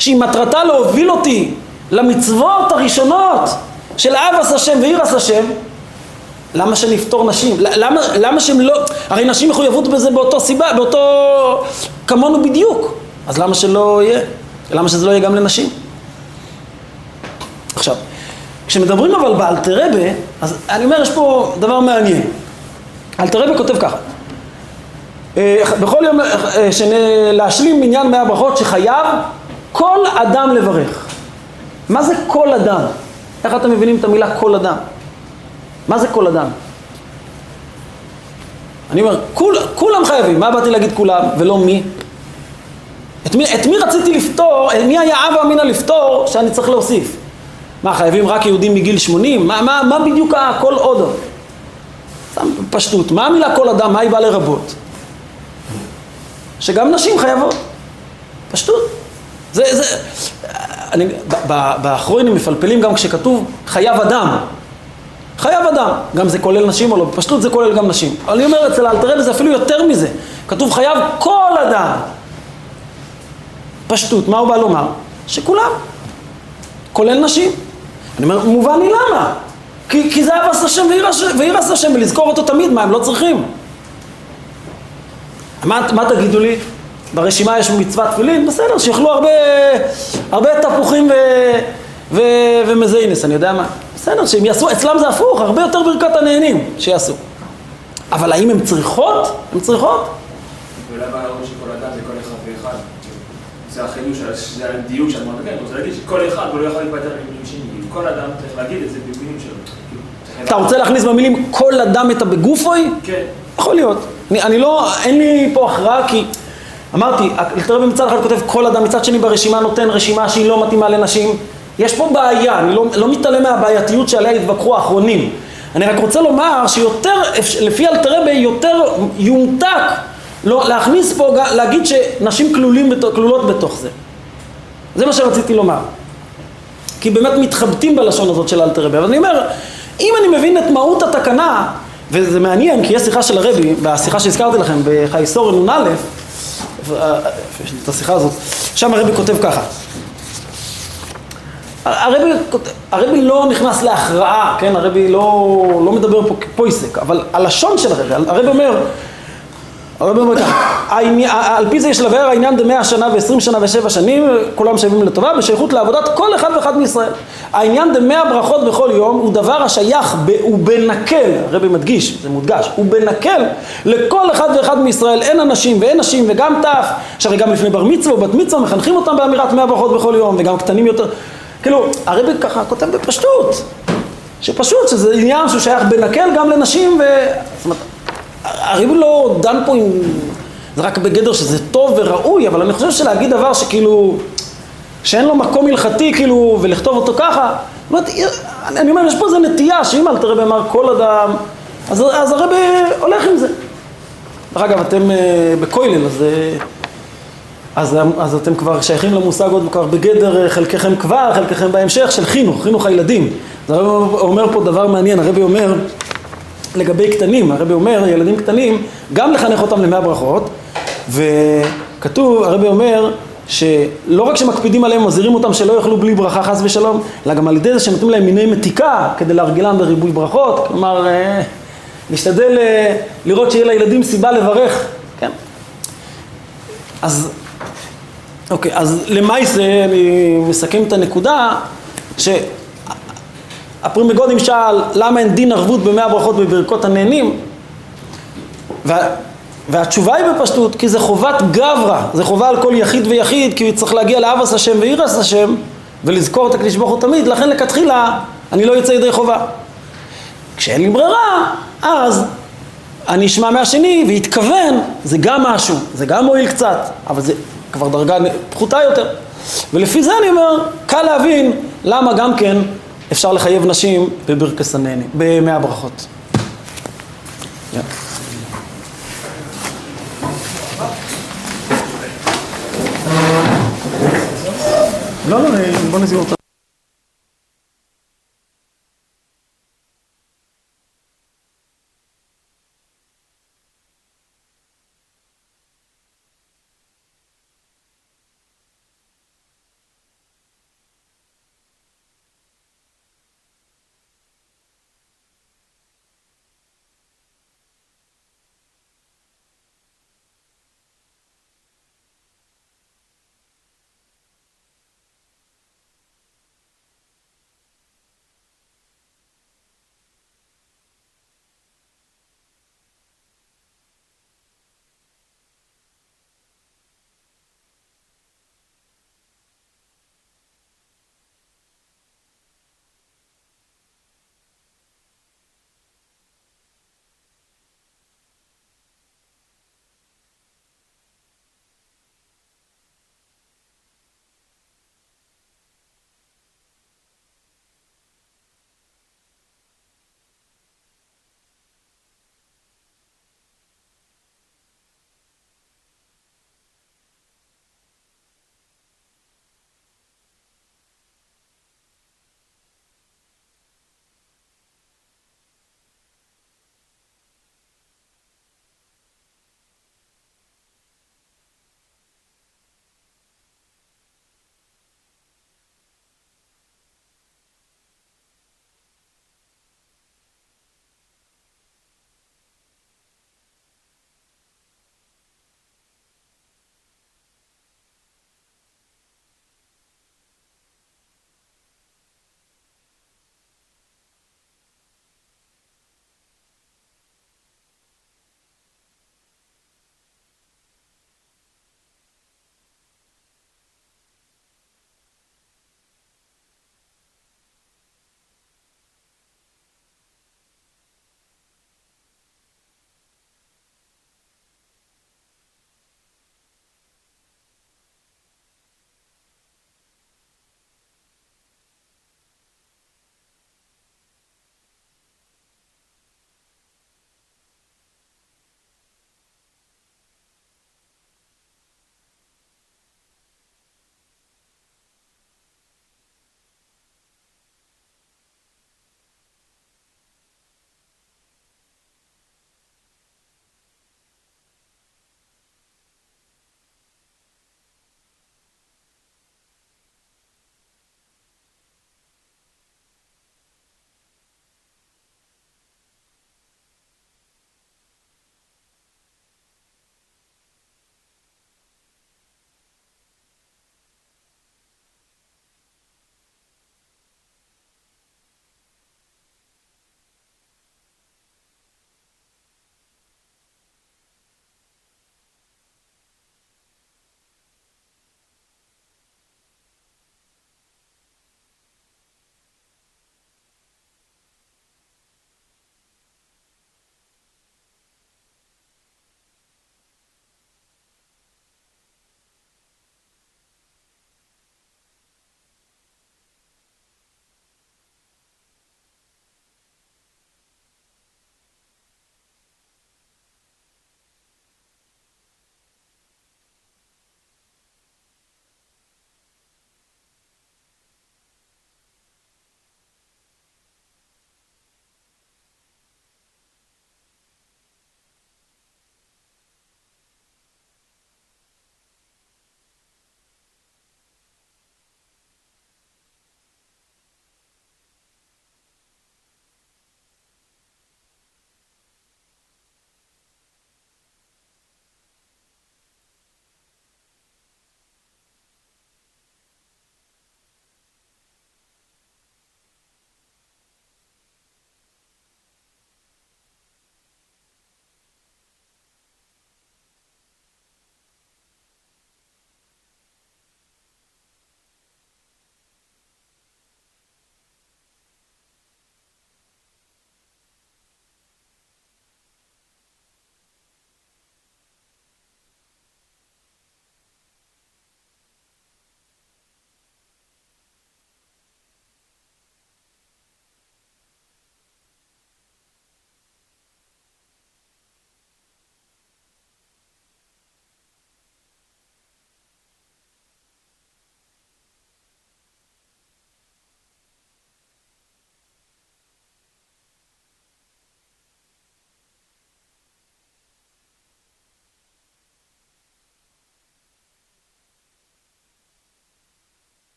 שהיא מטרתה להוביל אותי למצוות הראשונות של אב עש השם ועיר עש השם, למה שנפטור נשים? למה, למה שהם לא... הרי נשים מחויבות בזה באותו סיבה, באותו... כמונו בדיוק. אז למה שלא יהיה? למה שזה לא יהיה גם לנשים? עכשיו, כשמדברים אבל באלתרבה, אז אני אומר, יש פה דבר מעניין. אלתרבה כותב ככה: אה, בכל יום, אה, להשלים מניין מאה ברכות שחייב כל אדם לברך. מה זה כל אדם? איך אתם מבינים את המילה כל אדם? מה זה כל אדם? אני אומר, כול, כולם חייבים, מה באתי להגיד כולם ולא מי? את מי, את מי רציתי לפתור, מי היה אב אמינא לפתור שאני צריך להוסיף? מה, חייבים רק יהודים מגיל 80? מה, מה, מה בדיוק הכל עוד? פשטות, מה המילה כל אדם, מה היא באה לרבות? שגם נשים חייבות. פשטות. זה, זה, אני, באחרונים מפלפלים גם כשכתוב חייב אדם. חייב אדם. גם זה כולל נשים או לא? בפשטות זה כולל גם נשים. אבל אני אומר אצל האלתרעבי זה אפילו יותר מזה. כתוב חייב כל אדם. פשטות, מה הוא בא לומר? שכולם. כולל נשים. אני אומר, מובן לי למה. כי, כי זה אבס השם וירס השם, ולזכור אותו תמיד, מה הם לא צריכים? מה, מה תגידו לי? ברשימה יש מצוות תפילין? בסדר, שיאכלו הרבה, הרבה תפוחים ו, ו, ומזיינס, אני יודע מה. בסדר, שהם יעשו, אצלם זה הפוך, הרבה יותר ברכת הנהנים שיעשו. אבל האם הן צריכות? הן צריכות. ואולי בעיה שכל אדם זה כל אחד ואחד. זה החידוש, זה הדיוק שאת אומרת, כן, אני רוצה להגיד שכל אחד הוא לא יכול להתפטר במילים שני. כל אדם צריך להגיד את זה במילים שלו. אתה רוצה להכניס במילים כל אדם את הבגופוי? כן. יכול להיות. אני, אני לא, אין לי פה הכרעה כי אמרתי, אלתרעבי מצד אחד כותב כל אדם, מצד שני ברשימה נותן רשימה שהיא לא מתאימה לנשים. יש פה בעיה, אני לא, לא מתעלם מהבעייתיות שעליה התווכחו האחרונים. אני רק רוצה לומר שיותר, לפי אלתרעבי יותר יומתק לא, להכניס פה, להגיד שנשים כלולים, כלולות בתוך זה. זה מה שרציתי לומר. כי באמת מתחבטים בלשון הזאת של אלתרעבי. אבל אני אומר, אם אני מבין את מהות התקנה, וזה מעניין, כי יש שיחה של הרבי, בשיחה שהזכרתי לכם, בחייסור נ"א, את השיחה הזאת, שם הרבי כותב ככה. הרבי, הרבי לא נכנס להכרעה, כן? הרבי לא, לא מדבר פה כפויסק, אבל הלשון של הרבי, הרבי אומר, הרבי אומר ככה, על פי זה יש לבאר העניין דמאה שנה ועשרים שנה ושבע שנים, כולם שווים לטובה, בשייכות לעבודת כל אחד ואחד מישראל. העניין דמאה ברכות בכל יום הוא דבר השייך ובנקל, הרבי מדגיש, זה מודגש, הוא בנקל לכל אחד ואחד מישראל, אין אנשים ואין נשים וגם טף, שהרי גם לפני בר מצווה ובת מצווה מחנכים אותם באמירת מאה ברכות בכל יום, וגם קטנים יותר. כאילו, הרבי ככה כותב בפשטות, שפשוט, שזה עניין שהוא שייך בנקל גם לנשים ו... זאת אומרת, הריב לא דן פה עם... זה רק בגדר שזה טוב וראוי, אבל אני חושב שלהגיד דבר שכאילו... שאין לו מקום הלכתי כאילו, ולכתוב אותו ככה, זאת אומרת, אני אומר, יש פה איזו נטייה שאם אל תראה אמר כל אדם, אז, אז הרבי הולך עם זה. דרך אגב, אתם uh, בכוילל, אז, uh, אז, אז אתם כבר שייכים למושג עוד כבר בגדר חלקכם כבר, חלקכם בהמשך, של חינוך, חינוך הילדים. אז הרבי אומר פה דבר מעניין, הרבי אומר, לגבי קטנים, הרבי אומר, ילדים קטנים, גם לחנך אותם למאה ברכות, וכתוב, הרבי אומר, שלא רק שמקפידים עליהם, מזהירים אותם שלא יאכלו בלי ברכה חס ושלום, אלא גם על ידי זה שנותנים להם מיני מתיקה כדי להרגילם בריבוי ברכות, כלומר, אה, נשתדל אה, לראות שיהיה לילדים סיבה לברך, כן? אז, אוקיי, אז למעשה אני מסכם את הנקודה, שהפרי מגדים שאל למה אין דין ערבות במאה ברכות בברכות הנהנים, וה, והתשובה היא בפשטות, כי זה חובת גברא, זה חובה על כל יחיד ויחיד, כי הוא צריך להגיע לאהבת השם ויראת השם, ולזכור את הקדוש ברוך הוא תמיד, לכן לכתחילה אני לא יוצא ידי חובה. כשאין לי ברירה, אז אני אשמע מהשני ויתכוון, זה גם משהו, זה גם מועיל קצת, אבל זה כבר דרגה פחותה יותר. ולפי זה אני אומר, קל להבין למה גם כן אפשר לחייב נשים בברכס הנהנים, במאה ברכות. Yeah. לא, לא, בוא נסגור אותה.